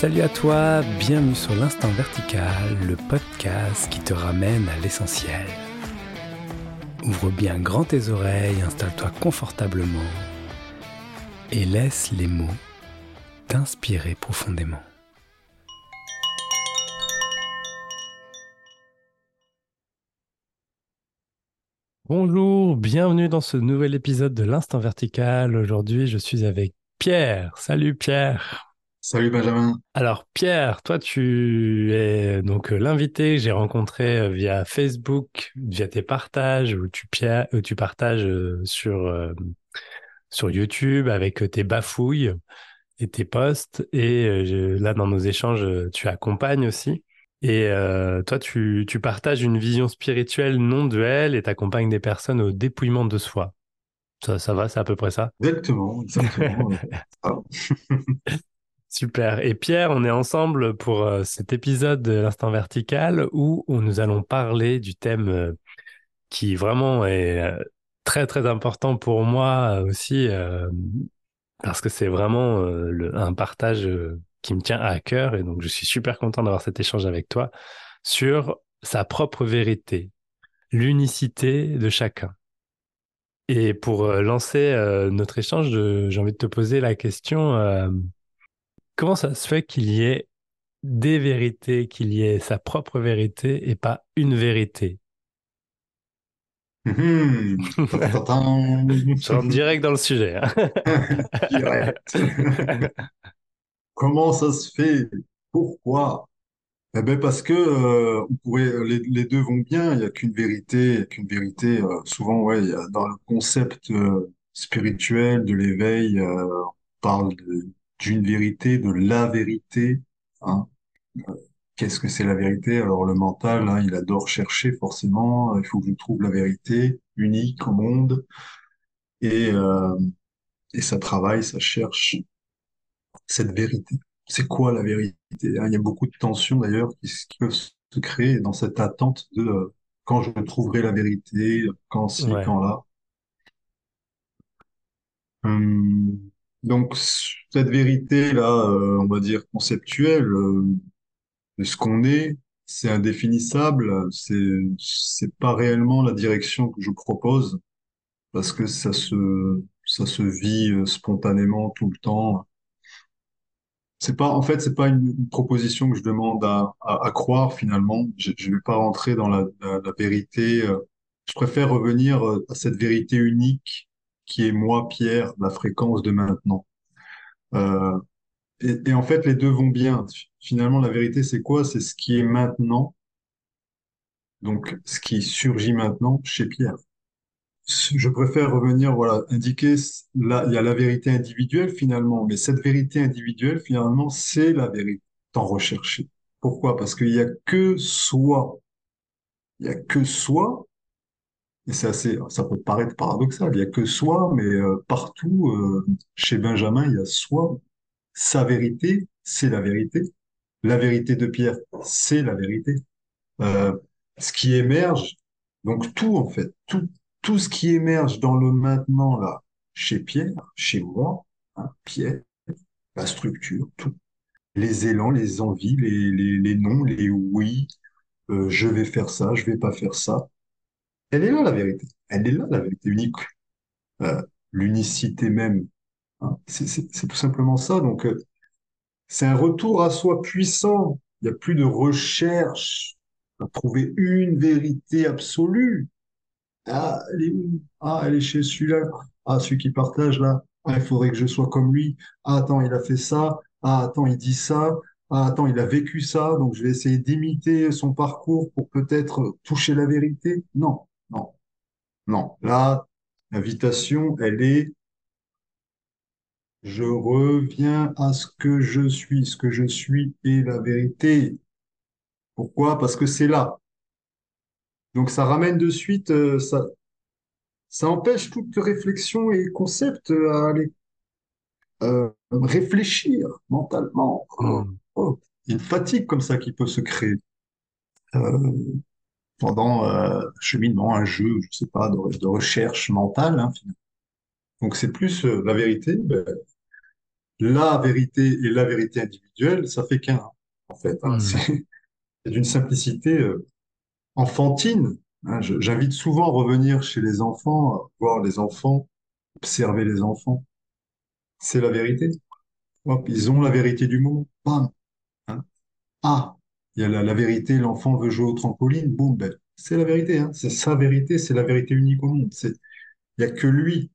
Salut à toi, bienvenue sur l'Instant Vertical, le podcast qui te ramène à l'essentiel. Ouvre bien grand tes oreilles, installe-toi confortablement et laisse les mots t'inspirer profondément. Bonjour, bienvenue dans ce nouvel épisode de l'Instant Vertical. Aujourd'hui, je suis avec Pierre. Salut Pierre. Salut Benjamin. Alors Pierre, toi tu es donc euh, l'invité que j'ai rencontré euh, via Facebook, via tes partages où tu, où tu partages euh, sur, YouTube avec tes bafouilles et tes posts. Et là dans nos échanges, tu accompagnes aussi. Et toi, tu, tu partages une vision spirituelle non duelle et t'accompagnes des personnes au dépouillement de soi. Ça, ça va, c'est à peu près ça? Exactement, exactement. Super. Et Pierre, on est ensemble pour euh, cet épisode de l'Instant Vertical où nous allons parler du thème euh, qui vraiment est euh, très très important pour moi aussi parce que c'est vraiment un partage qui me tient à cœur et donc je suis super content d'avoir cet échange avec toi sur sa propre vérité, l'unicité de chacun. Et pour lancer notre échange, j'ai envie de te poser la question Comment ça se fait qu'il y ait des vérités, qu'il y ait sa propre vérité et pas une vérité? Mmh. Je rentre direct dans le sujet. Hein. Comment ça se fait? Pourquoi? Eh ben parce que euh, on pourrait, les, deux vont bien. Il n'y a qu'une vérité, qu'une vérité. Euh, souvent, ouais, dans le concept euh, spirituel de l'éveil, on parle de d'une vérité, de la vérité. Hein. Euh, qu'est-ce que c'est la vérité? Alors le mental, hein, il adore chercher forcément. Il faut que je trouve la vérité unique au monde. Et, euh, et ça travaille, ça cherche cette vérité. C'est quoi la vérité hein? Il y a beaucoup de tensions d'ailleurs qui, peuvent se créer dans cette attente de euh, quand je trouverai la vérité, quand ci, quand là. Hum, donc cette vérité-là, euh, on va dire conceptuelle, euh, de ce qu'on est, c'est indéfinissable, c'est c'est pas réellement la direction que je propose parce que ça se ça se vit euh, spontanément tout le temps. C'est pas en fait c'est pas une, proposition que je demande à, à, croire finalement. Je, je vais pas rentrer dans la vérité. Je préfère revenir à cette vérité unique qui est moi, Pierre, la fréquence de maintenant. Euh, et, en fait, les deux vont bien. Finalement, la vérité, c'est quoi? C'est ce qui est maintenant, donc ce qui surgit maintenant chez Pierre. Je préfère revenir, voilà, indiquer, là, il y a la vérité individuelle finalement, mais cette vérité individuelle, finalement, c'est la vérité tant recherchée. Pourquoi? Parce qu'il y a que soi. Il y a que soi et c'est assez, ça peut paraître paradoxal, il y a que soi, mais euh, partout, euh, chez Benjamin, il y a soi. Sa vérité, c'est la vérité. La vérité de Pierre, c'est la vérité. Euh, ce qui émerge, donc tout en fait, tout, tout ce qui émerge dans le maintenant là, chez Pierre, chez moi, hein, Pierre, la structure, tout, les élans, les envies, les, les, les non, les oui, je vais faire ça, je vais pas faire ça, elle est là, la vérité. Elle est là, la vérité unique. Euh, l'unicité même. Hein. C'est tout simplement ça. Donc, euh, c'est un retour à soi puissant. Il n'y a plus de recherche à trouver une vérité absolue. Ah, elle est où? Ah, elle est chez celui-là. Ah, celui qui partage là. Ah, il faudrait que je sois comme lui. Ah, attends, il a fait ça. Ah, attends, il dit ça. Ah, attends, il a vécu ça. Donc, je vais essayer d'imiter son parcours pour peut-être toucher la vérité. Non. Non. Là, l'invitation, elle est je reviens à ce que je suis. Ce que je suis est la vérité. Pourquoi? Parce que c'est là. Donc ça ramène de suite, euh, ça, ça empêche toute réflexion et concept à aller euh, réfléchir mentalement. Oh, oh, une fatigue comme ça qui peut se créer. Euh, pendant euh, cheminement, un jeu, je sais pas, de, de recherche mentale. Hein, Donc c'est plus euh, la vérité. Ben, la vérité et la vérité individuelle, ça fait qu'un, en fait. hein. Hmm. C'est d'une simplicité euh, enfantine. hein. J'invite souvent à revenir chez les enfants, voir les enfants, observer les enfants. C'est la vérité. Hop, ils ont la vérité du monde. Bam. hein. Ah, il y a la, la vérité, l'enfant veut jouer au trampoline. Boum, ben, c'est la vérité. hein. C'est sa vérité, c'est la vérité unique au monde. Il y a que lui.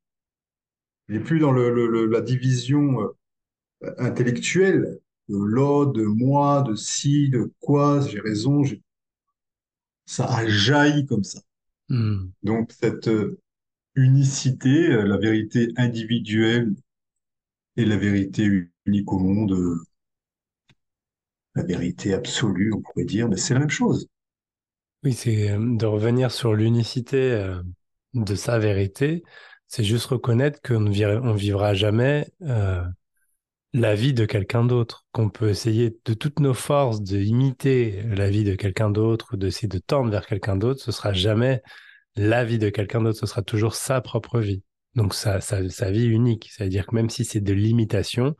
Il n'est plus dans le, le- le- la division euh, intellectuelle de l'autre, de moi, de si, de quoi, j'ai raison. j'ai- Ça a jailli comme ça. Hmm. Donc, cette euh, unicité, euh, la vérité individuelle et la vérité unique au monde, la vérité absolue, on pourrait dire, mais c'est la même chose. Oui, c'est euh, de revenir sur l'unicité euh, de sa vérité. C'est juste reconnaître qu'on ne vivra jamais euh, la vie de quelqu'un d'autre, qu'on peut essayer de toutes nos forces de imiter la vie de quelqu'un d'autre ou d'essayer de tendre vers quelqu'un d'autre. Ce sera jamais la vie de quelqu'un d'autre, ce sera toujours sa propre vie. Donc sa vie unique. C'est-à-dire que même si c'est de l'imitation,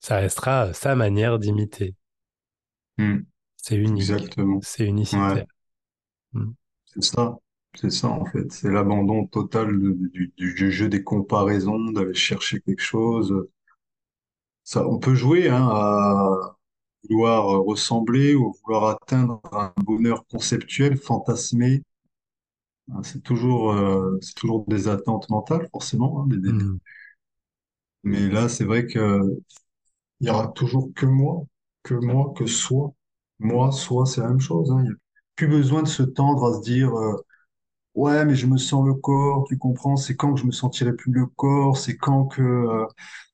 ça restera sa manière d'imiter. Hmm, C'est unique, exactement. c'est Ouais, unicitaire. Mm. c'est ça. C'est ça, en fait. C'est l'abandon total du, du- du jeu des comparaisons, d'aller chercher quelque chose. Ça, on peut jouer hein, à vouloir ressembler ou vouloir atteindre un bonheur conceptuel, fantasmé. Hein, C'est toujours, euh, c'est toujours des attentes mentales, forcément. hein, des- des- des- Mm. Mais là, c'est vrai que il y aura toujours que moi, que moi, que soi. Moi, soi, c'est la même chose. hein. Il n'y a plus besoin de se tendre à se dire, euh, ouais, mais je me sens le corps, tu comprends, c'est quand que je me sentirai plus le corps, c'est quand que euh,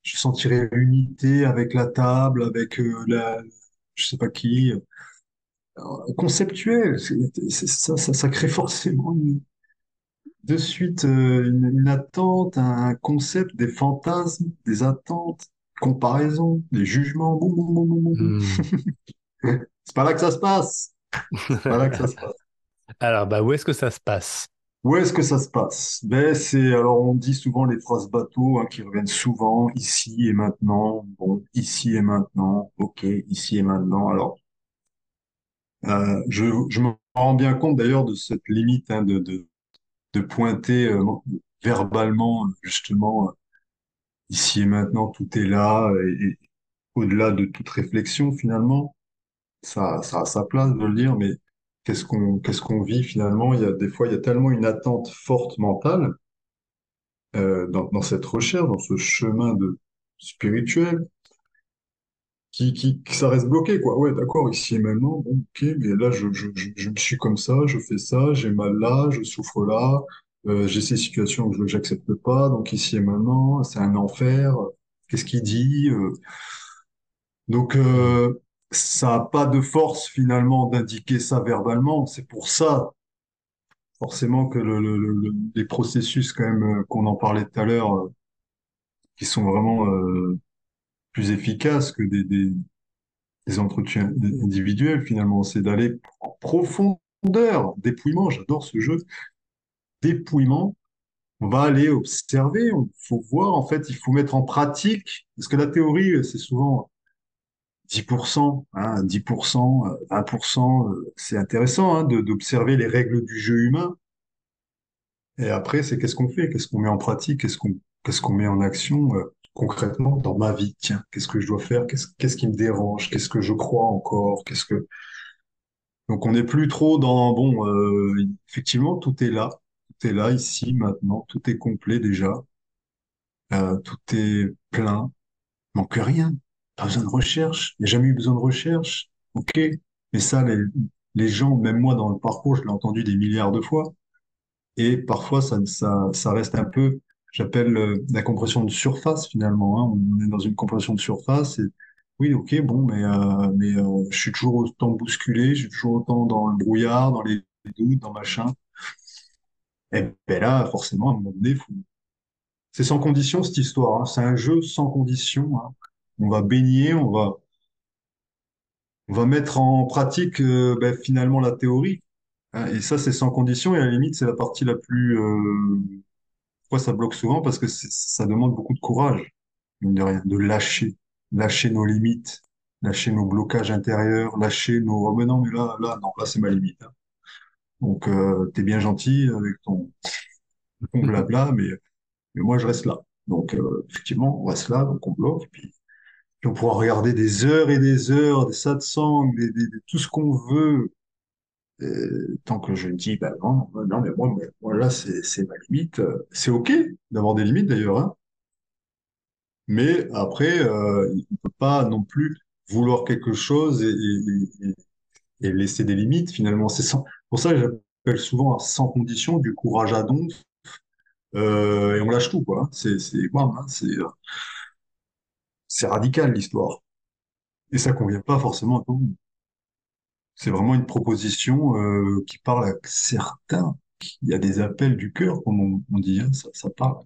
je sentirai l'unité avec la table, avec euh, la, je sais pas qui, euh, conceptuel. Ça, ça, crée forcément de suite une attente, un concept, des fantasmes, des attentes, comparaisons, des jugements. Boum, boum, boum, boum, boum, boum. Mm. C'est pas là que ça se passe. C'est pas là que ça se passe. Alors, bah, où est-ce que ça se passe? Où est-ce que ça se passe? Ben, c'est, alors on dit souvent les phrases bateau hein, qui reviennent souvent, ici et maintenant. Bon, ici et maintenant. Ok, ici et maintenant. Alors, euh, je, je me rends bien compte d'ailleurs de cette limite hein, de, de, de pointer euh, verbalement justement ici et maintenant, tout est là et, au-delà de toute réflexion finalement. Ça, a sa place de le dire, mais qu'est-ce qu'on, vit finalement? Il y a des fois, il y a tellement une attente forte mentale euh, dans, cette recherche, dans ce chemin de spirituel, qui, que ça reste bloqué, quoi. Ouais, d'accord, ici et maintenant, ok, mais là, je suis comme ça, je fais ça, j'ai mal là, je souffre là, euh, j'ai ces situations que je j'accepte pas, donc ici et maintenant, c'est un enfer. Qu'est-ce qu'il dit? Euh, donc, euh, ça n'a pas de force finalement d'indiquer ça verbalement. C'est pour ça, forcément, que le, le- le- le- les processus, quand même, qu'on en parlait tout à l'heure, qui sont vraiment plus efficace que des, des, des entretiens individuels, finalement. C'est d'aller en profondeur, dépouillement, j'adore ce jeu, dépouillement. On va aller observer, il faut voir, en fait, il faut mettre en pratique, parce que la théorie, c'est souvent 10%, hein, 10%, euh, 20%, euh, c'est intéressant hein, d'observer les règles du jeu humain. Et après, c'est qu'est-ce qu'on fait, qu'est-ce qu'on met en pratique, qu'est-ce qu'on met en action euh, concrètement dans ma vie? Tiens, qu'est-ce que je dois faire, qu'est-ce qui me dérange, qu'est-ce que je crois encore, qu'est-ce que... Donc on n'est plus trop dans, bon, euh, effectivement, tout est là, est là, ici, maintenant, tout est complet déjà, Euh, tout est plein, manque rien, pas besoin de recherche, il n'y a jamais eu besoin de recherche, ok, mais ça, les, gens, même moi dans le parcours, je l'ai entendu des milliards de fois, Et parfois, ça, ça, reste un peu, j'appelle euh, la compression de surface finalement. hein. On est dans une compression de surface. Et, oui, ok, bon, mais, euh, mais je suis toujours autant bousculé, je suis toujours autant dans le brouillard, dans les doutes, dans machin. Et ben là, forcément, à un moment donné, c'est sans condition cette histoire. hein. C'est un jeu sans condition. hein. On va baigner, on va, on va mettre en pratique euh, ben, finalement la théorie. hein. Et ça, c'est sans condition. Et à la limite, c'est la partie la plus, euh, Pourquoi ça bloque souvent? Parce que ça demande beaucoup de courage. mine de rien, de lâcher, lâcher nos limites, lâcher nos blocages intérieurs, lâcher nos, oh, mais non, mais là, là, non, là, c'est ma limite. Donc, euh, t'es bien gentil avec ton, ton blabla, mais, mais moi, je reste là. Donc, euh, effectivement, on reste là, donc on bloque, puis, puis on pourra regarder des heures et des heures, des satsangs, des, des, des- tout ce qu'on veut, euh, tant que je dis, bah non, non, mais moi, mais moi là, c'est, c'est ma limite. C'est OK d'avoir des limites d'ailleurs, hein. Mais après, euh, il ne peut pas non plus vouloir quelque chose et, et- et- et laisser des limites. Finalement, c'est sans... pour ça que j'appelle souvent sans condition du courage à donf. Euh, et on lâche tout, quoi. hein. C'est, c'est, hein, c'est, euh, c'est radical l'histoire. Et ça convient pas forcément à tout le monde. C'est vraiment une proposition euh, qui parle à certains. Il y a des appels du cœur, comme on, on dit, hein, ça, ça parle.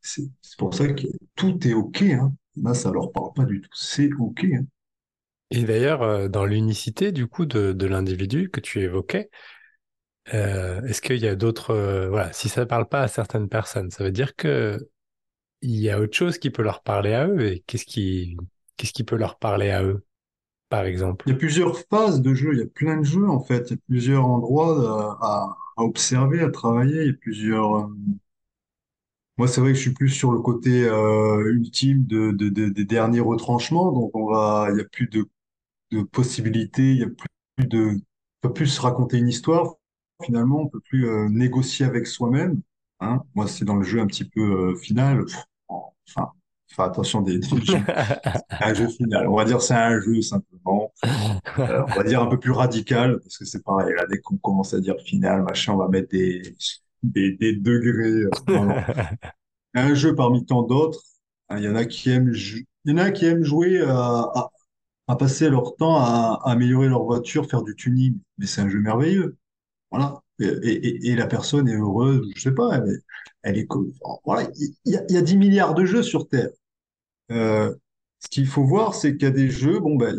C'est c'est pour ça que tout est OK. Hein. Là, ça leur parle pas du tout. C'est OK. hein. Et d'ailleurs, euh, dans l'unicité du coup de, de l'individu que tu évoquais, euh, est-ce qu'il y a d'autres, euh, voilà, si ça ne parle pas à certaines personnes, ça veut dire que il y a autre chose qui peut leur parler à eux et qu'est-ce qui, qu'est-ce qui peut leur parler à eux, par exemple? Il y a plusieurs phases de jeu, il y a plein de jeux en fait, il y a plusieurs endroits à, observer, à travailler, il y a plusieurs... Moi, c'est vrai que je suis plus sur le côté ultime de- de- des derniers retranchements, donc on va, il y a plus de, de possibilités, il y a plus de... On peut plus se raconter une histoire, finalement, on peut plus euh, négocier avec soi-même. Hein. Moi, c'est dans le jeu un petit peu euh, final, enfin, faire attention des. Un jeu final, on va dire c'est un jeu simplement. Euh, on va dire un peu plus radical, parce que c'est pareil, là, dès qu'on commence à dire final, machin, on va mettre des, des, degrés. Un jeu parmi tant d'autres, hein, il y en a qui aiment, il y en a qui aiment jouer à, à passer leur temps à, améliorer leur voiture, faire du tuning. Mais c'est un jeu merveilleux. Voilà. Et, la personne est heureuse, je sais pas, elle est, elle voilà. Il y a, il y a 10 milliards de jeux sur Terre. Euh, ce qu'il faut voir, c'est qu'il y a des jeux, bon, ben,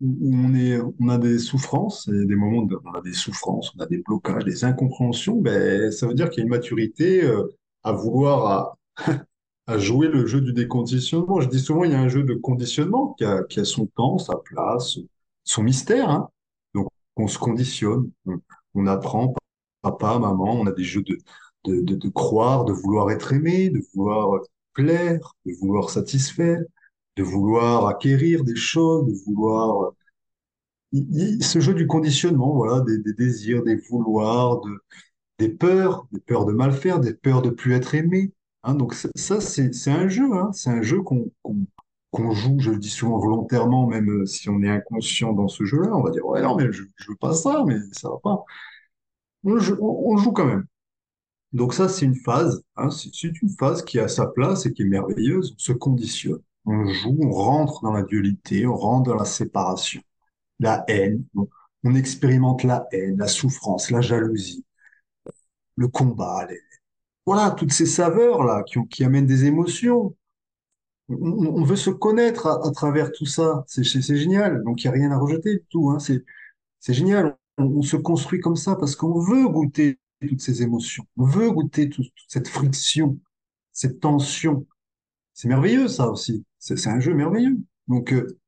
où on est, on a des souffrances, des moments où on a des souffrances, on a des blocages, des incompréhensions, ben, ça veut dire qu'il y a une maturité euh, à vouloir à, à jouer le jeu du déconditionnement. Je dis souvent, il y a un jeu de conditionnement qui a, qui a son temps, sa place, son mystère. hein. Donc, on se conditionne, on, apprend, papa, maman, on a des jeux de, de, de, de croire, de vouloir être aimé, de vouloir plaire, de vouloir satisfaire, de vouloir acquérir des choses, de vouloir ce jeu du conditionnement, voilà, des, des désirs, des vouloirs, de, des peurs, des peurs de mal faire, des peurs de plus être aimé. Hein, donc ça, c'est un jeu, hein, c'est un jeu qu'on joue, je le dis souvent volontairement, même euh, si on est inconscient dans ce jeu-là, on va dire, ouais, non, mais je, je veux pas ça, mais ça va pas. On, joue- quand même. Donc ça, c'est une phase, hein, c'est une phase qui a sa place et qui est merveilleuse. On se conditionne, on joue, on rentre dans la dualité, on rentre dans la séparation la haine. On expérimente la haine, la souffrance, la jalousie, le combat. les- Voilà, toutes ces saveurs-là qui, amènent des émotions. On, veut se connaître à, travers tout ça. C'est génial. Donc, il n'y a rien à rejeter du tout. Hein. C'est génial. On, se construit comme ça parce qu'on veut goûter toutes ces émotions. On veut goûter tout- toute cette friction, cette tension. C'est merveilleux, ça aussi. C'est un jeu merveilleux. Donc, euh,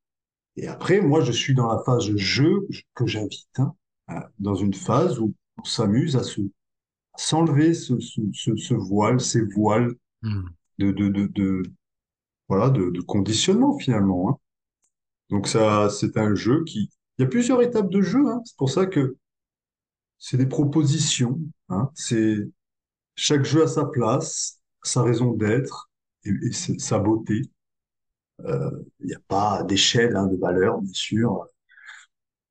Et après, moi, je suis dans la phase jeu que j'invite, hein, à- dans une phase où on s'amuse à se, s'enlever ce, ce, ce, ce voile, ces voiles Hmm. de, de, de, de- voilà, de, de conditionnement finalement. hein. Donc ça, c'est un jeu qui, il y a plusieurs étapes de jeu. hein. C'est pour ça que c'est des propositions. hein. C'est chaque jeu a sa place, sa raison d'être et, sa beauté. Euh, Il n'y a pas d'échelle de valeur, bien sûr.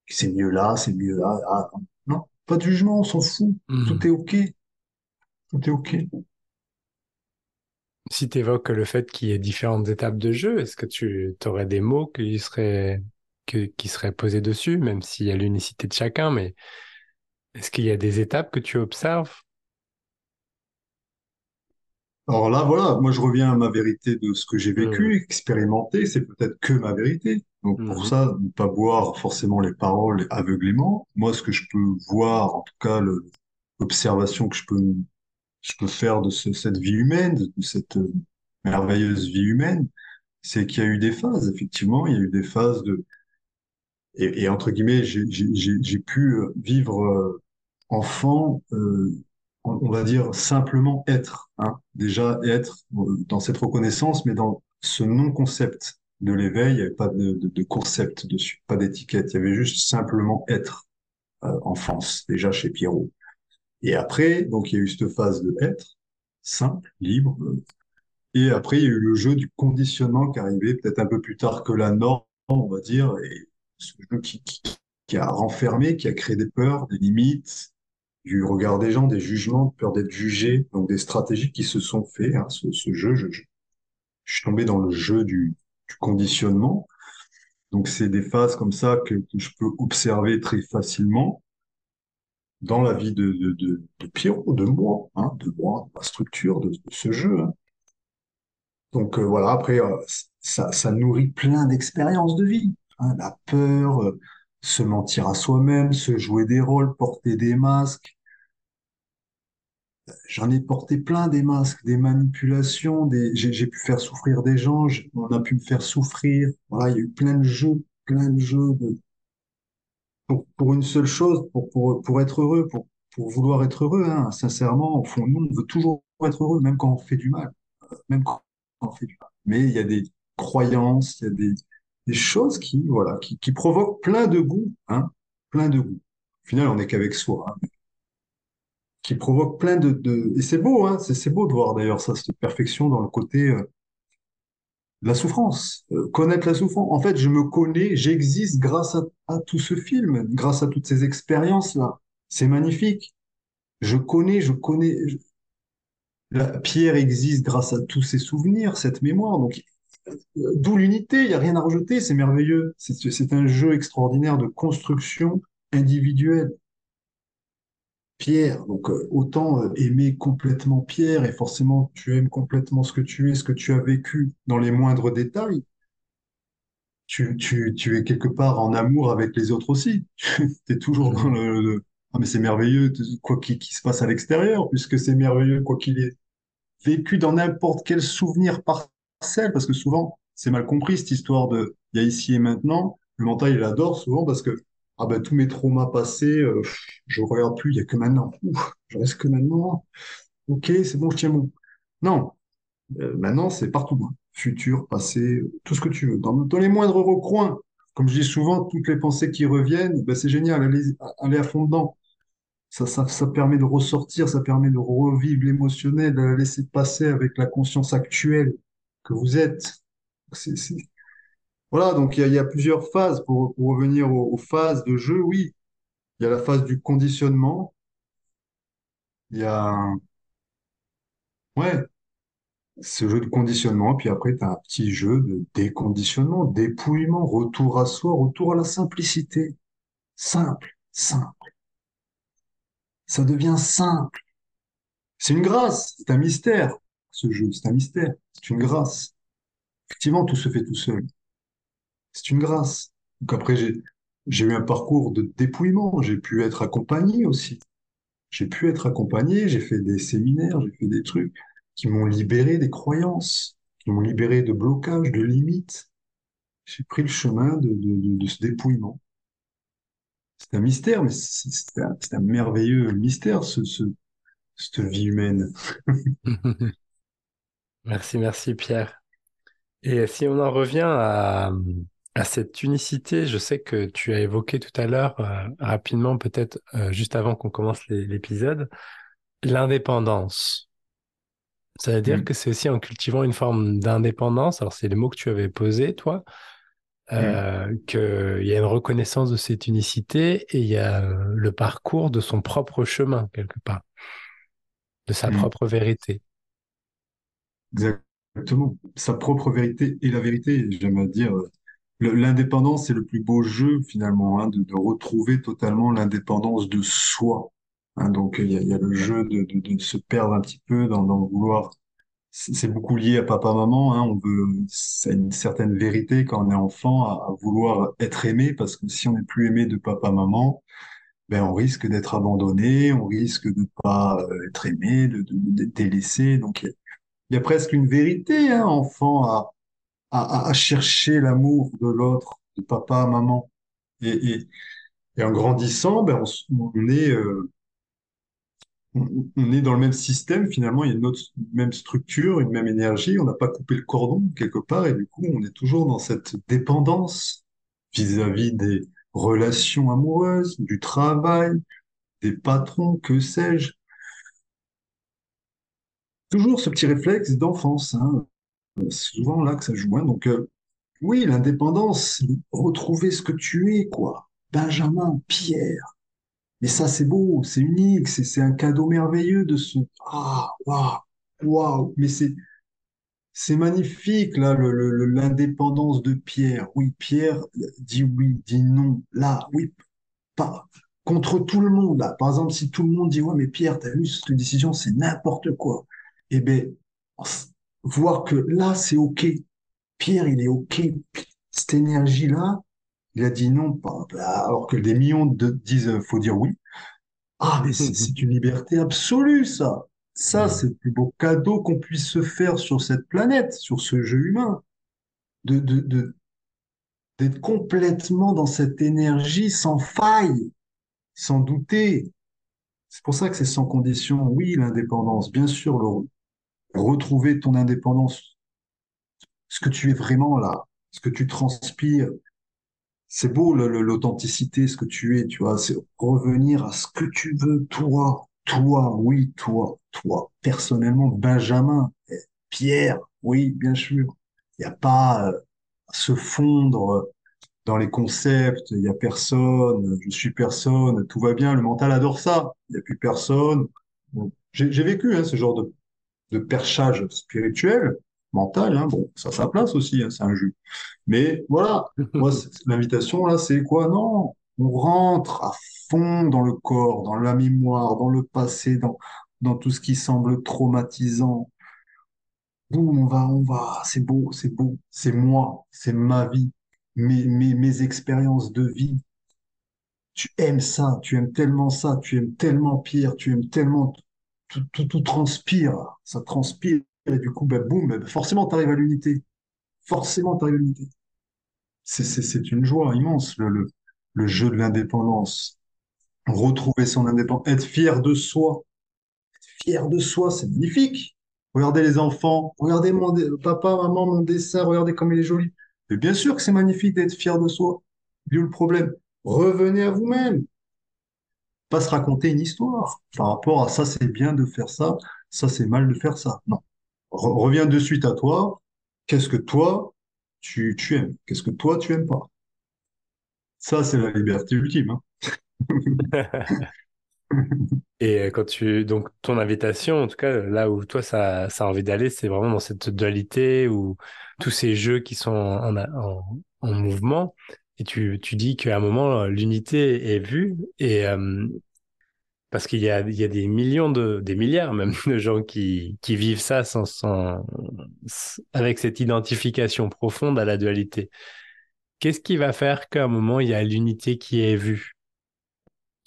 c'est mieux là, c'est mieux là. Ah, non, pas de jugement, on s'en fout. Hmm. Tout est OK. Tout est OK. Si tu évoques le fait qu'il y ait différentes étapes de jeu, est-ce que tu aurais des mots qui seraient, que- qui seraient posés dessus, même s'il y a l'unicité de chacun, mais est-ce qu'il y a des étapes que tu observes? Alors là, voilà, moi je reviens à ma vérité de ce que j'ai Hmm. vécu, expérimenté, c'est peut-être que ma vérité. Donc pour Mhm. ça, ne pas boire forcément les paroles aveuglément. Moi, ce que je peux voir, en tout cas, l'observation que je peux, je peux faire de ce- cette vie humaine, de cette euh, merveilleuse vie humaine, c'est qu'il y a eu des phases, effectivement, il y a eu des phases de... Et, entre guillemets, j'ai pu vivre euh, enfant, euh, on, va dire simplement être, hein. Déjà être dans cette reconnaissance, mais dans ce non-concept de l'éveil, il n'y avait pas de, de, concept dessus, pas d'étiquette, il y avait juste simplement être enfance, déjà chez Pierrot. Et après, donc il y a eu cette phase de être, simple, libre, et après, il y a eu le jeu du conditionnement qui arrivait peut-être un peu plus tard que la norme, on va dire, et ce jeu qui, qui, qui a renfermé, qui a créé des peurs, des limites, du regard des gens, des jugements, peur d'être jugé, donc des stratégies qui se sont faites, hein, ce, ce jeu, je, je, je suis tombé dans le jeu du, du conditionnement. Donc, c'est des phases comme ça que je peux observer très facilement dans la vie de, de, de, Pierrot, de moi, hein, de moi, de ma structure, de, ce jeu. hein. Donc euh, voilà, après, euh, ça, nourrit plein d'expériences de vie. hein. la peur, euh, se mentir à soi-même, se jouer des rôles, porter des masques. J'en ai porté plein des masques, des manipulations, des... j'ai pu faire souffrir des gens, on a pu me faire souffrir. Voilà, il y a eu plein de jeux, plein de jeux de... pour, pour une seule chose, pour, pour, pour être heureux, pour, pour vouloir être heureux. Hein. Sincèrement, au fond, nous, on veut toujours être heureux, même quand on fait du mal. même quand on fait du mal. Mais il y a des croyances, il y a des, des choses qui, voilà, qui, qui provoquent plein de goût, hein, plein de goût. Au final, on n'est qu'avec soi, hein, qui provoquent plein de, de... Et c'est beau, hein, c'est beau de voir d'ailleurs ça, cette perfection dans le côté euh, la souffrance, Euh, connaître la souffrance. En fait, je me connais, j'existe grâce à, tout ce film, grâce à toutes ces expériences-là. C'est magnifique. Je connais, je connais. la Pierre existe grâce à tous ses souvenirs, cette mémoire. Donc, Euh, D'où l'unité, il n'y a rien à rejeter, c'est merveilleux. C'est un jeu extraordinaire de construction individuelle. Pierre, donc euh, autant euh, aimer complètement Pierre, et forcément tu aimes complètement ce que tu es, ce que tu as vécu dans les moindres détails. Tu, tu, es quelque part en amour avec les autres aussi. Tu es toujours dans le, Ah mais c'est merveilleux, quoi qu'il qu'il se passe à l'extérieur, puisque c'est merveilleux, quoi qu'il ait vécu dans n'importe quel souvenir parcelle, parce que souvent, c'est mal compris cette histoire de il y a ici et maintenant. Le mental, il adore souvent parce que ah ben, tous mes traumas passés, euh, je regarde plus, il y a que maintenant. Ouf, je reste que maintenant. Ok, c'est bon, je tiens bon. Non, euh, maintenant, c'est partout. hein. Futur, passé, tout ce que tu veux. Dans, les moindres recoins, comme je dis souvent, toutes les pensées qui reviennent, ben, c'est génial, allez, à fond dedans. Ça, ça, ça permet de ressortir, ça permet de revivre l'émotionnel, de la laisser passer avec la conscience actuelle que vous êtes. C'est- Voilà, donc il y a, plusieurs phases pour, revenir aux, phases de jeu. Oui, il y a la phase du conditionnement, il y a ouais, ce jeu de conditionnement, puis après tu as un petit jeu de déconditionnement, dépouillement, retour à soi, retour à la simplicité. Simple, simple. Ça devient simple. C'est une grâce, c'est un mystère, ce jeu, c'est un mystère, c'est une grâce. Effectivement, tout se fait tout seul. C'est une grâce. Donc après, j'ai, eu un parcours de dépouillement. J'ai pu être accompagné aussi. J'ai pu être accompagné. J'ai fait des séminaires, j'ai fait des trucs qui m'ont libéré des croyances, qui m'ont libéré de blocages, de limites. J'ai pris le chemin de, ce dépouillement. C'est un mystère, mais c'est c'est un, c'est un merveilleux mystère, ce, ce, cette vie humaine. Merci, merci Pierre. Et si on en revient à, à cette unicité, je sais que tu as évoqué tout à l'heure, euh, rapidement, peut-être euh, juste avant qu'on commence l'épisode, l'indépendance. Ça veut dire Mm, que c'est aussi en cultivant une forme d'indépendance, alors c'est les mots que tu avais posés, toi, euh, qu'il y a une reconnaissance de cette unicité et il y a le parcours de son propre chemin, quelque part, de sa mm. propre vérité. Exactement. Sa propre vérité et la vérité, j'aime à dire. L'indépendance, c'est le plus beau jeu finalement, hein, de, de retrouver totalement l'indépendance de soi. hein. donc il y a, y a le jeu de, de, de se perdre un petit peu dans, dans vouloir. C'est beaucoup lié à papa-maman. Hein, on veut, c'est une certaine vérité quand on est enfant à, à vouloir être aimé parce que si on n'est plus aimé de papa-maman, ben on risque d'être abandonné, on risque de pas euh, être aimé, de, de, d'être délaissé. Donc il y y a presque une vérité, hein, enfant, à, à- chercher l'amour de l'autre, de papa, maman. Et, en grandissant, ben, on, est, euh, on, est dans le même système, finalement, il y a une autre, même structure, une même énergie, on n'a pas coupé le cordon quelque part, et du coup, on est toujours dans cette dépendance vis-à-vis des relations amoureuses, du travail, des patrons, que sais-je. Toujours ce petit réflexe d'enfance, hein. C'est souvent là que ça joue. hein. Donc, euh, oui, l'indépendance, retrouver ce que tu es, quoi. Benjamin, Pierre. Mais ça, c'est beau, c'est unique, c'est un cadeau merveilleux de ce... Ah, waouh, waouh. Mais c'est c'est magnifique, là, l'indépendance de Pierre. Oui, Pierre dit oui, dit non. Là, oui, pas contre tout le monde. Là. Par exemple, si tout le monde dit, ouais, mais Pierre, t'as vu, cette décision, c'est n'importe quoi. Eh bien, voir que là, c'est OK. Pierre, il est OK. Cette énergie-là, il a dit non, pas, alors que des millions de disent, euh, faut dire oui. Ah, mais c'est une liberté absolue, ça. Ça, c'est le plus beau cadeau qu'on puisse se faire sur cette planète, sur ce jeu humain, de, de, de- d'être complètement dans cette énergie sans faille, sans douter. C'est pour ça que c'est sans condition. Oui, l'indépendance, bien sûr, le, retrouver ton indépendance, ce que tu es vraiment là, ce que tu transpires. C'est beau l'authenticité, ce que tu es, tu vois. C'est revenir à ce que tu veux, toi, toi, oui, toi, toi. Personnellement, Benjamin, eh, Pierre, oui, bien sûr. Il n'y a pas euh, à se fondre dans les concepts. Il n'y a personne. Je suis personne. Tout va bien. Le mental adore ça. Il n'y a plus personne. J'ai vécu hein, ce genre de de perchage spirituel, mental, hein, bon, ça a sa place aussi, hein, c'est un jeu. Mais voilà, moi, l'invitation, là, c'est quoi? Non, on rentre à fond dans le corps, dans la mémoire, dans le passé, dans, dans tout ce qui semble traumatisant. Boum, on va, on va, c'est beau, c'est beau, c'est moi, c'est ma vie, mes, mes, mes expériences de vie. Tu aimes ça, tu aimes tellement ça, tu aimes tellement pire, tu aimes tellement tout, transpire, ça transpire, et du coup, ben, boum, ben, forcément, tu arrives à l'unité. Forcément, tu à l'unité. C'est, une joie immense, le, jeu de l'indépendance. Retrouver son indépendance, être fier de soi. Fier de soi, c'est magnifique. Regardez les enfants, regardez mon papa, maman, mon dessin, regardez comme il est joli. Bien sûr que c'est magnifique d'être fier de soi. D'où le problème. Revenez à vous-même. Pas se raconter une histoire par rapport à ça, c'est bien de faire ça, ça, c'est mal de faire ça. Non. Re- reviens de suite à toi. Qu'est-ce que toi, tu, tu aimes? Qu'est-ce que toi, tu aimes pas? Ça, c'est la liberté ultime. hein. Et euh, quand tu donc ton invitation, en tout cas là où toi ça ça a envie d'aller, c'est vraiment dans cette dualité où tous ces jeux qui sont en mouvement. Et tu tu dis qu'à un moment euh, l'unité est vue et euh, parce qu'il y y a des millions de des milliards même de gens qui qui vivent ça sans sans avec cette identification profonde à la dualité. Qu'est-ce qui va faire qu'à un moment il y a l'unité qui est vue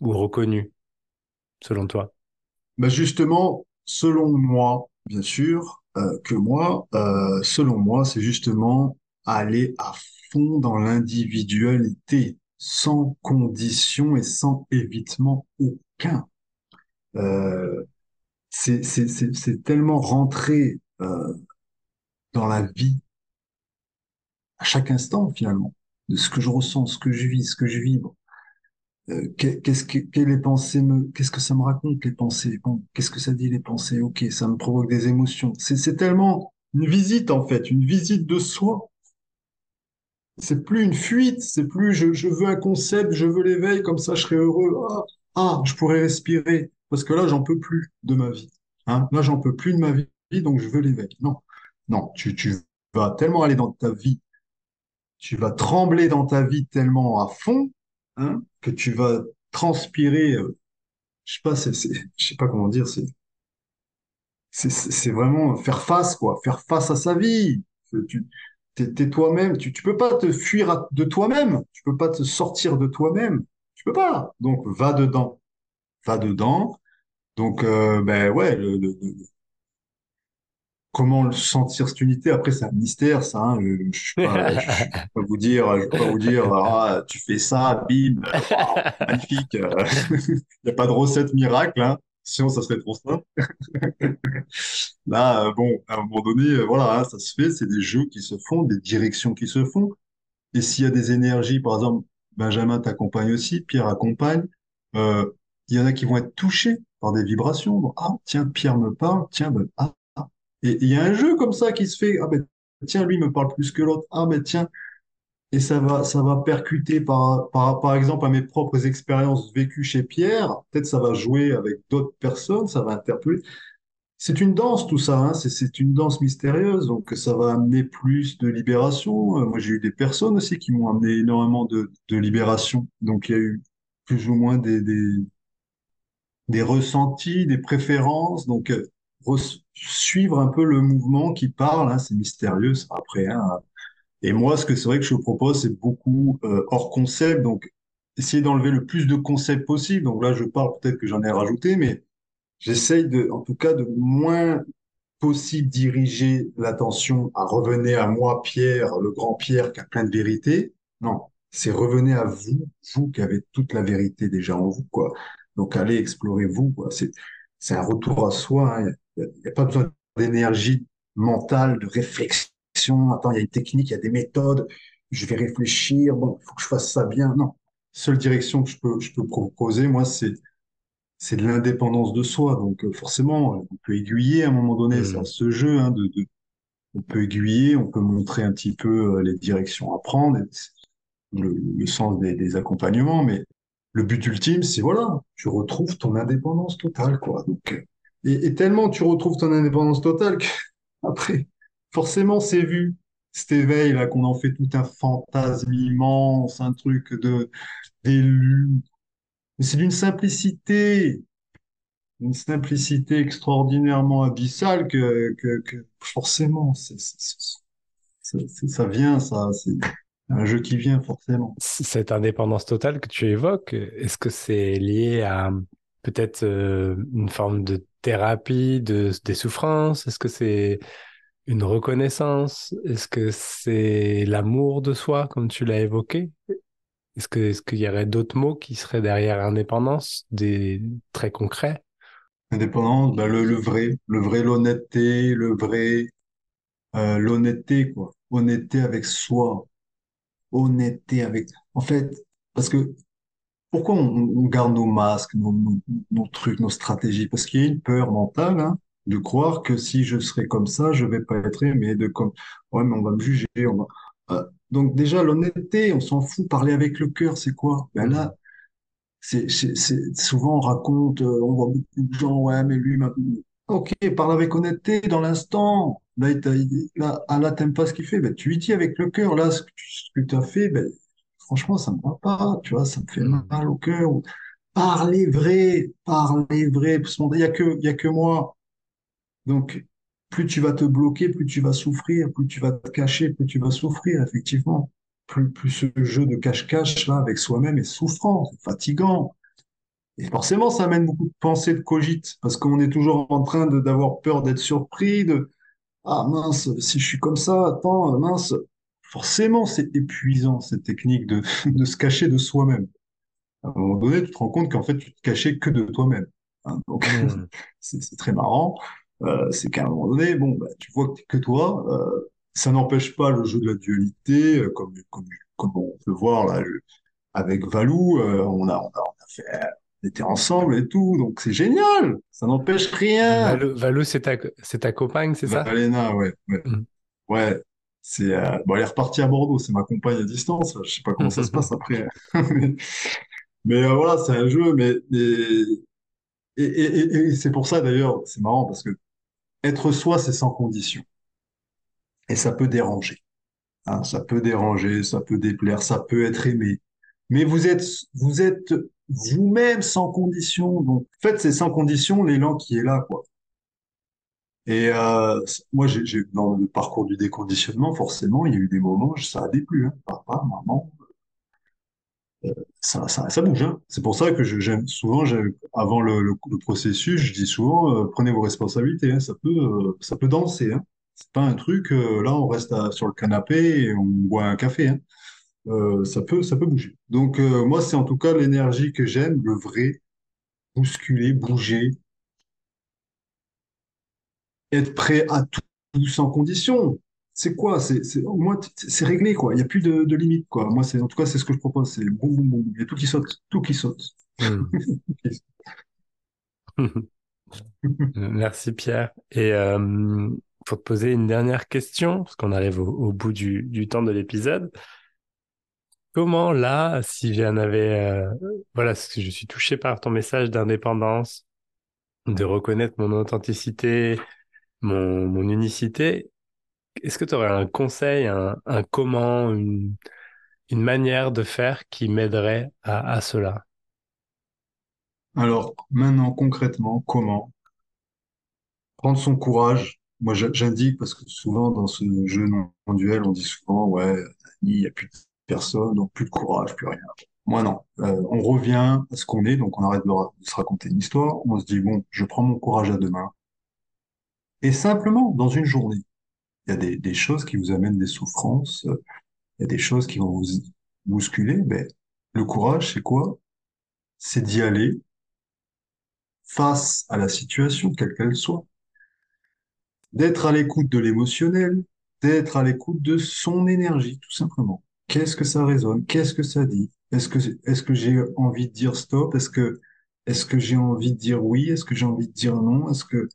ou reconnue selon toi? Bah justement, selon moi, bien sûr, euh, que moi, selon moi, c'est justement aller à dans l'individualité, sans condition et sans évitement aucun. Euh, c'est tellement rentré euh, dans la vie à chaque instant finalement, de ce que je ressens, ce que je vis, ce que je vibre. Euh, qu'est- qu'est-ce que, les pensées me, qu'est-ce que ça me raconte les pensées? Qu'est-ce que ça dit les pensées? Ok, ça me provoque des émotions. C'est tellement une visite en fait, une visite de soi. C'est plus une fuite, c'est plus je, veux un concept, je veux l'éveil, comme ça je serai heureux. Ah, ah, je pourrais respirer. Parce que là, j'en peux plus de ma vie. Hein? Là, j'en peux plus de ma vie, donc je veux l'éveil. Non, non, tu, tu vas tellement aller dans ta vie tu vas trembler dans ta vie tellement à fond hein, que tu vas transpirer. euh, je sais pas, je sais pas comment dire. C'est, c'est, vraiment faire face, quoi. Faire face à sa vie. T'es, toi-même. Tu, tu peux pas te fuir de toi-même. Tu peux pas te sortir de toi-même. Tu peux pas. Donc va dedans. Va dedans. Donc euh, ben ouais, le, le- comment sentir cette unité? Après, c'est un mystère, ça. Hein. Je, je, vais pas vous dire, je pas vous dire, tu fais ça, bim, wow, magnifique. Il n'y a pas de recette miracle, hein. Sinon, ça serait trop simple. Là, euh, bon, à un moment donné, euh, voilà, hein, ça se fait. C'est des jeux qui se font, des directions qui se font. Et s'il y a des énergies, par exemple, Benjamin t'accompagne aussi, Pierre accompagne. Euh, il y en a qui vont être touchés par des vibrations. Ah, tiens, Pierre me parle, tiens, ben, ah, et il y a un jeu comme ça qui se fait. Ah ben tiens, lui me parle plus que l'autre. Ah ben tiens. Et ça va, ça va percuter par, par, par exemple à mes propres expériences vécues chez Pierre. Peut-être ça va jouer avec d'autres personnes, ça va interpeller. C'est une danse tout ça, hein. C'est, une danse mystérieuse, donc ça va amener plus de libération. Euh, moi j'ai eu des personnes aussi qui m'ont amené énormément de, de libération. Donc il y a eu plus ou moins des, des, ressentis, des préférences. Donc euh, suivre un peu le mouvement qui parle, hein, c'est mystérieux, après. Hein. Et moi, ce que c'est vrai que je propose, c'est beaucoup euh, hors concept, donc essayer d'enlever le plus de concepts possible. Donc là, je parle peut-être que j'en ai rajouté, mais j'essaye de, en tout cas, de moins possible diriger l'attention à revenir à moi, Pierre, le grand Pierre qui a plein de vérités. Non, c'est revenez à vous, vous qui avez toute la vérité déjà en vous, quoi. Donc allez explorer vous, quoi. C'est c'est un retour à soi. Hein. Il n'y a, pas besoin d'énergie mentale, de réflexion. Attends, il y a une technique, il y a des méthodes. Je vais réfléchir. Bon, il faut que je fasse ça bien. Non. Seule direction que je peux, je peux proposer, moi, c'est c'est de l'indépendance de soi. Donc euh, forcément, on peut aiguiller à un moment donné, c'est mmh. ce jeu hein, de, de, on peut aiguiller, on peut montrer un petit peu euh, les directions à prendre, le, le sens des, des, accompagnements, mais le but ultime, c'est voilà, tu retrouves ton indépendance totale, quoi. Donc, euh, et, tellement tu retrouves ton indépendance totale que après, forcément, c'est vu. Cet éveil là, qu'on en fait tout un fantasme immense, un truc de d'élu. Mais c'est d'une simplicité, une simplicité extraordinairement abyssale que, que, que forcément, c'est, ça vient, ça. C'est un jeu qui vient forcément. Cette indépendance totale que tu évoques, est-ce que c'est lié à peut-être euh, une forme de thérapie de, des souffrances? Est-ce que c'est une reconnaissance? Est-ce que c'est l'amour de soi, comme tu l'as évoqué? Est-ce qu'il y aurait d'autres mots qui seraient derrière indépendance, des très concrets? Indépendance, bah le, le, vrai, le vrai, l'honnêteté, le vrai, euh, l'honnêteté quoi, honnêteté avec soi, honnêteté avec. En fait, parce que pourquoi on, garde nos masques, nos, nos, trucs, nos stratégies? Parce qu'il y a une peur mentale, hein, de croire que si je serais comme ça, je vais pas être aimé, de comme, ouais, mais on va me juger, on va... Euh, donc déjà, l'honnêteté, on s'en fout, parler avec le cœur, c'est quoi? Ben là, c'est, souvent on raconte, euh, on voit beaucoup de gens, ouais, mais lui, ok, parle avec honnêteté dans l'instant. Là, là, ah, là t'aimes pas ce qu'il fait, ben, tu lui dis avec le cœur, là, ce que tu as fait, ben, franchement, ça me va pas, tu vois, ça me fait mal au cœur. Parlez vrai, parlez vrai. Il n'y a il y a que moi. Donc, plus tu vas te bloquer, plus tu vas souffrir, plus tu vas te cacher, plus tu vas souffrir, effectivement. Plus, plus ce jeu de cache-cache, là, avec soi-même est souffrant, c'est fatigant. Et forcément, ça amène beaucoup de pensées de cogite, parce qu'on est toujours en train d'avoir peur d'être surpris, de, ah mince, si je suis comme ça, attends, mince, forcément, c'est épuisant, cette technique de, de se cacher de soi-même. À un moment donné, tu te rends compte qu'en fait, tu te cachais que de toi-même. Hein. donc, mmh. c'est très marrant. Euh, c'est qu'à un moment donné, bon, bah, tu vois que toi. Euh, ça n'empêche pas le jeu de la dualité, euh, comme, comme, comme on peut voir là, avec Valou, on a, on a, on a fait, on était ensemble et tout, donc c'est génial. Ça n'empêche rien. Valou, c'est ta, c'est ta compagne, c'est ça? Valena, ouais, ouais. Mmh. Ouais, c'est euh, bon, elle est repartie à Bordeaux, c'est ma compagne à distance. Je sais pas comment ça se passe après. mais, mais euh, voilà, c'est un jeu. Mais, et, et, et, et c'est pour ça d'ailleurs, c'est marrant parce que être soi, c'est sans condition. Et ça peut déranger. Hein, ça peut déranger, ça peut déplaire, ça peut être aimé. Mais vous êtes, vous êtes vous-même sans condition. Donc, en fait, c'est sans condition l'élan qui est là, quoi. Et euh, moi, dans le parcours du déconditionnement, forcément, il y a eu des moments, ça a déplu. Hein. Papa, maman, ça, bouge. Hein. C'est pour ça que j'aime souvent, avant le, processus, je dis souvent, euh, prenez vos responsabilités. hein. Ça peut, euh, ça peut danser. Hein. C'est pas un truc, euh, là, on reste sur le canapé et on boit un café. Hein. Ça peut, bouger. Donc, moi, c'est en tout cas l'énergie que j'aime, le vrai, bousculer, bouger, être prêt à tout sans condition. C'est quoi? C'est, au moins, c'est réglé, quoi. Il n'y a plus de, limite, quoi. Moi, c'est, en tout cas, c'est ce que je propose. C'est boum, boum, boum. Il y a tout qui saute. Tout qui saute. Hmm. Merci Pierre. Et euh, pour te poser une dernière question, parce qu'on arrive au, bout du, du temps de l'épisode, comment là, si j'en avais, euh, voilà, je suis touché par ton message d'indépendance, de reconnaître mon authenticité, mon unicité, est-ce que tu aurais un conseil, un, comment, une, manière de faire qui m'aiderait à, cela? Alors, maintenant, concrètement, comment prendre son courage? Moi, j'indique, parce que souvent, dans ce jeu non duel, on dit souvent, ouais, il n'y a plus de personne, donc plus de courage, plus rien. Moi, non. Euh, on revient à ce qu'on est, donc on arrête de, de se raconter une histoire. On se dit, bon, je prends mon courage à deux mains. Et simplement, dans une journée, il y a des, choses qui vous amènent des souffrances, euh, il y a des choses qui vont vous bousculer. Mais le courage, c'est quoi? C'est d'y aller face à la situation, quelle qu'elle soit. D'être à l'écoute de l'émotionnel, d'être à l'écoute de son énergie, tout simplement. Qu'est-ce que ça résonne? Qu'est-ce que ça dit? Est-ce que, j'ai envie de dire stop? Est-ce que, que j'ai envie de dire oui? Est-ce que j'ai envie de dire non? Est-ce que,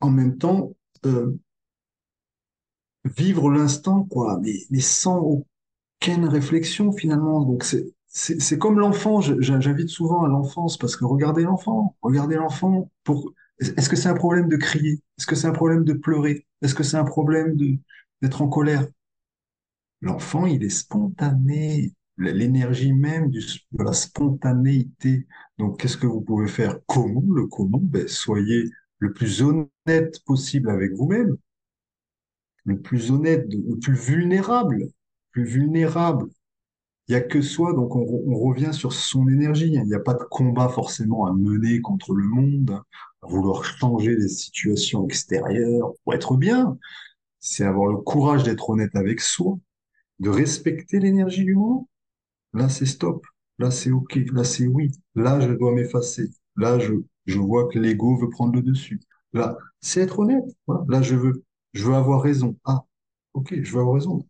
en même temps, euh, vivre l'instant, quoi, mais, sans aucune réflexion, finalement. Donc, c'est, c'est, comme l'enfant. J'invite souvent à l'enfance parce que regardez l'enfant, regardez l'enfant pour, est-ce que c'est un problème de crier? Est-ce que c'est un problème de pleurer? Est-ce que c'est un problème de, d'être en colère? L'enfant, il est spontané, l'énergie même de la spontanéité. Donc, qu'est-ce que vous pouvez faire? Comment? Le comment? Ben, soyez le plus honnête possible avec vous-même, le plus honnête, le plus vulnérable, plus vulnérable. Il n'y a que soi, donc on, on revient sur son énergie. Il n'y a pas de combat forcément à mener contre le monde, à vouloir changer les situations extérieures pour être bien. C'est avoir le courage d'être honnête avec soi, de respecter l'énergie du moment. Là, c'est stop. Là, c'est OK. Là, c'est oui. Là, je dois m'effacer. Là, je, je vois que l'ego veut prendre le dessus. Là, c'est être honnête. Voilà. Là, je veux, je veux avoir raison. Ah, OK, je veux avoir raison.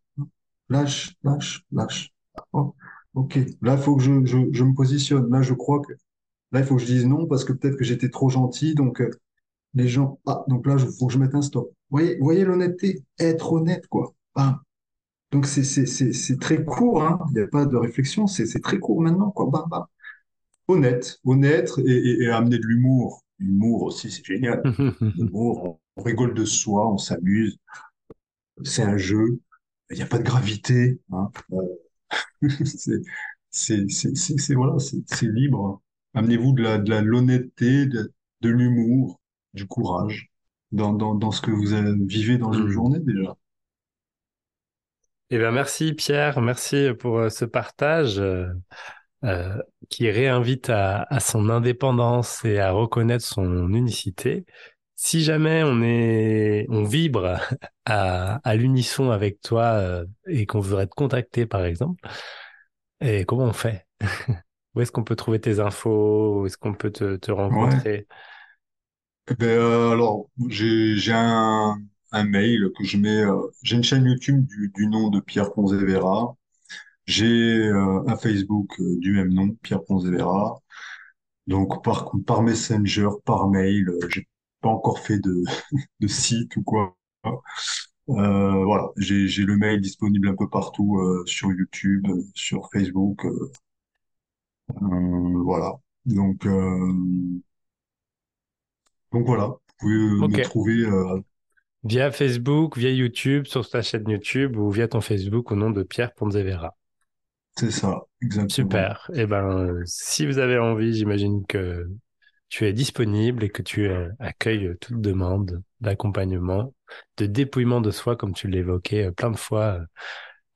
Lâche, lâche, lâche. Oh, OK. Là, il faut que je, je, je me positionne. Là, je crois que, là, il faut que je dise non parce que peut-être que j'étais trop gentil. Donc, euh, les gens, ah, donc là, il faut que je mette un stop. Vous voyez, voyez l'honnêteté? Être honnête, quoi. Donc c'est très court, hein. Il n'y a pas de réflexion, c'est très court maintenant, quoi. Bam, bam. Honnête, honnête et, et- et amener de l'humour. L'humour aussi, c'est génial. L'humour, on, rigole de soi, on s'amuse, c'est un jeu, il n'y a pas de gravité, hein. Euh, c'est voilà, c'est libre. Amenez-vous de la de l'honnêteté, de, de l'humour, du courage dans, dans dans ce que vous vivez dans une Hmm. journée déjà. Eh bien, merci Pierre, merci pour euh, ce partage euh, qui réinvite à, à son indépendance et à reconnaître son unicité. Si jamais on est, on vibre à, à l'unisson avec toi euh, et qu'on voudrait te contacter par exemple, et comment on fait? Où est-ce qu'on peut trouver tes infos? Où est-ce qu'on peut te, rencontrer? Eh ben, euh, alors, j'ai un, un mail que je mets. j'ai une chaîne YouTube du, du nom de Pierre Ponzevera. J'ai euh, un Facebook euh, du même nom, Pierre Ponzevera. Donc, par, par Messenger, par mail, euh, j'ai pas encore fait de, de site ou quoi. Euh, voilà, j'ai le mail disponible un peu partout euh, sur YouTube, sur Facebook. euh, voilà. Donc, donc voilà, vous pouvez me trouver. Via Facebook, via YouTube, sur ta chaîne YouTube ou via ton Facebook au nom de Pierre Ponzevera. C'est ça, exactement. Super. Eh ben, euh, si vous avez envie, j'imagine que tu es disponible et que tu euh, accueilles toute demande d'accompagnement, de dépouillement de soi, comme tu l'évoquais euh, plein de fois euh,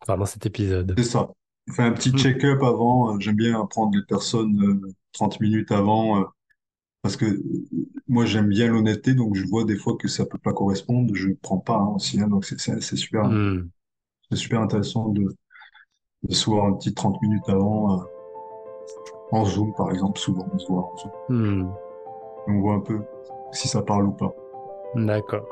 pendant cet épisode. C'est ça. fais un petit Hmm. check-up avant. Euh, J'aime bien prendre les personnes euh, 30 minutes avant euh, parce que euh, moi j'aime bien l'honnêteté, donc je vois des fois que ça peut pas correspondre, je ne prends pas hein, aussi. hein. donc c'est super, Hmm. c'est super intéressant de, voir un petit 30 minutes avant euh, en Zoom par exemple. Souvent on se voit en Zoom. Hmm. On voit un peu si ça parle ou pas. D'accord.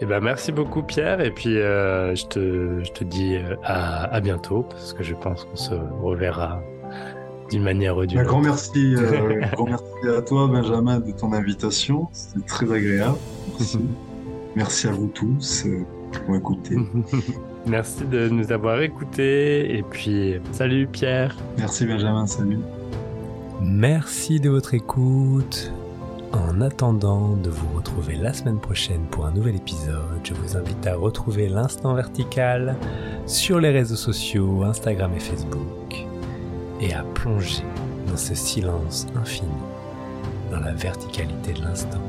Eh ben, merci beaucoup, Pierre. Et puis, euh, je te, je te dis euh, à, à bientôt parce que je pense qu'on se reverra d'une manière ou d'une Un grand autre. merci, euh, grand merci à toi Benjamin de ton invitation. C'était très agréable. Merci. Merci à vous tous pour écouter. Merci de nous avoir écoutés. Et puis, salut, Pierre. Merci Benjamin, salut. Merci de votre écoute. En attendant de vous retrouver la semaine prochaine pour un nouvel épisode, je vous invite à retrouver l'instant vertical sur les réseaux sociaux, Instagram et Facebook, et à plonger dans ce silence infini, dans la verticalité de l'instant.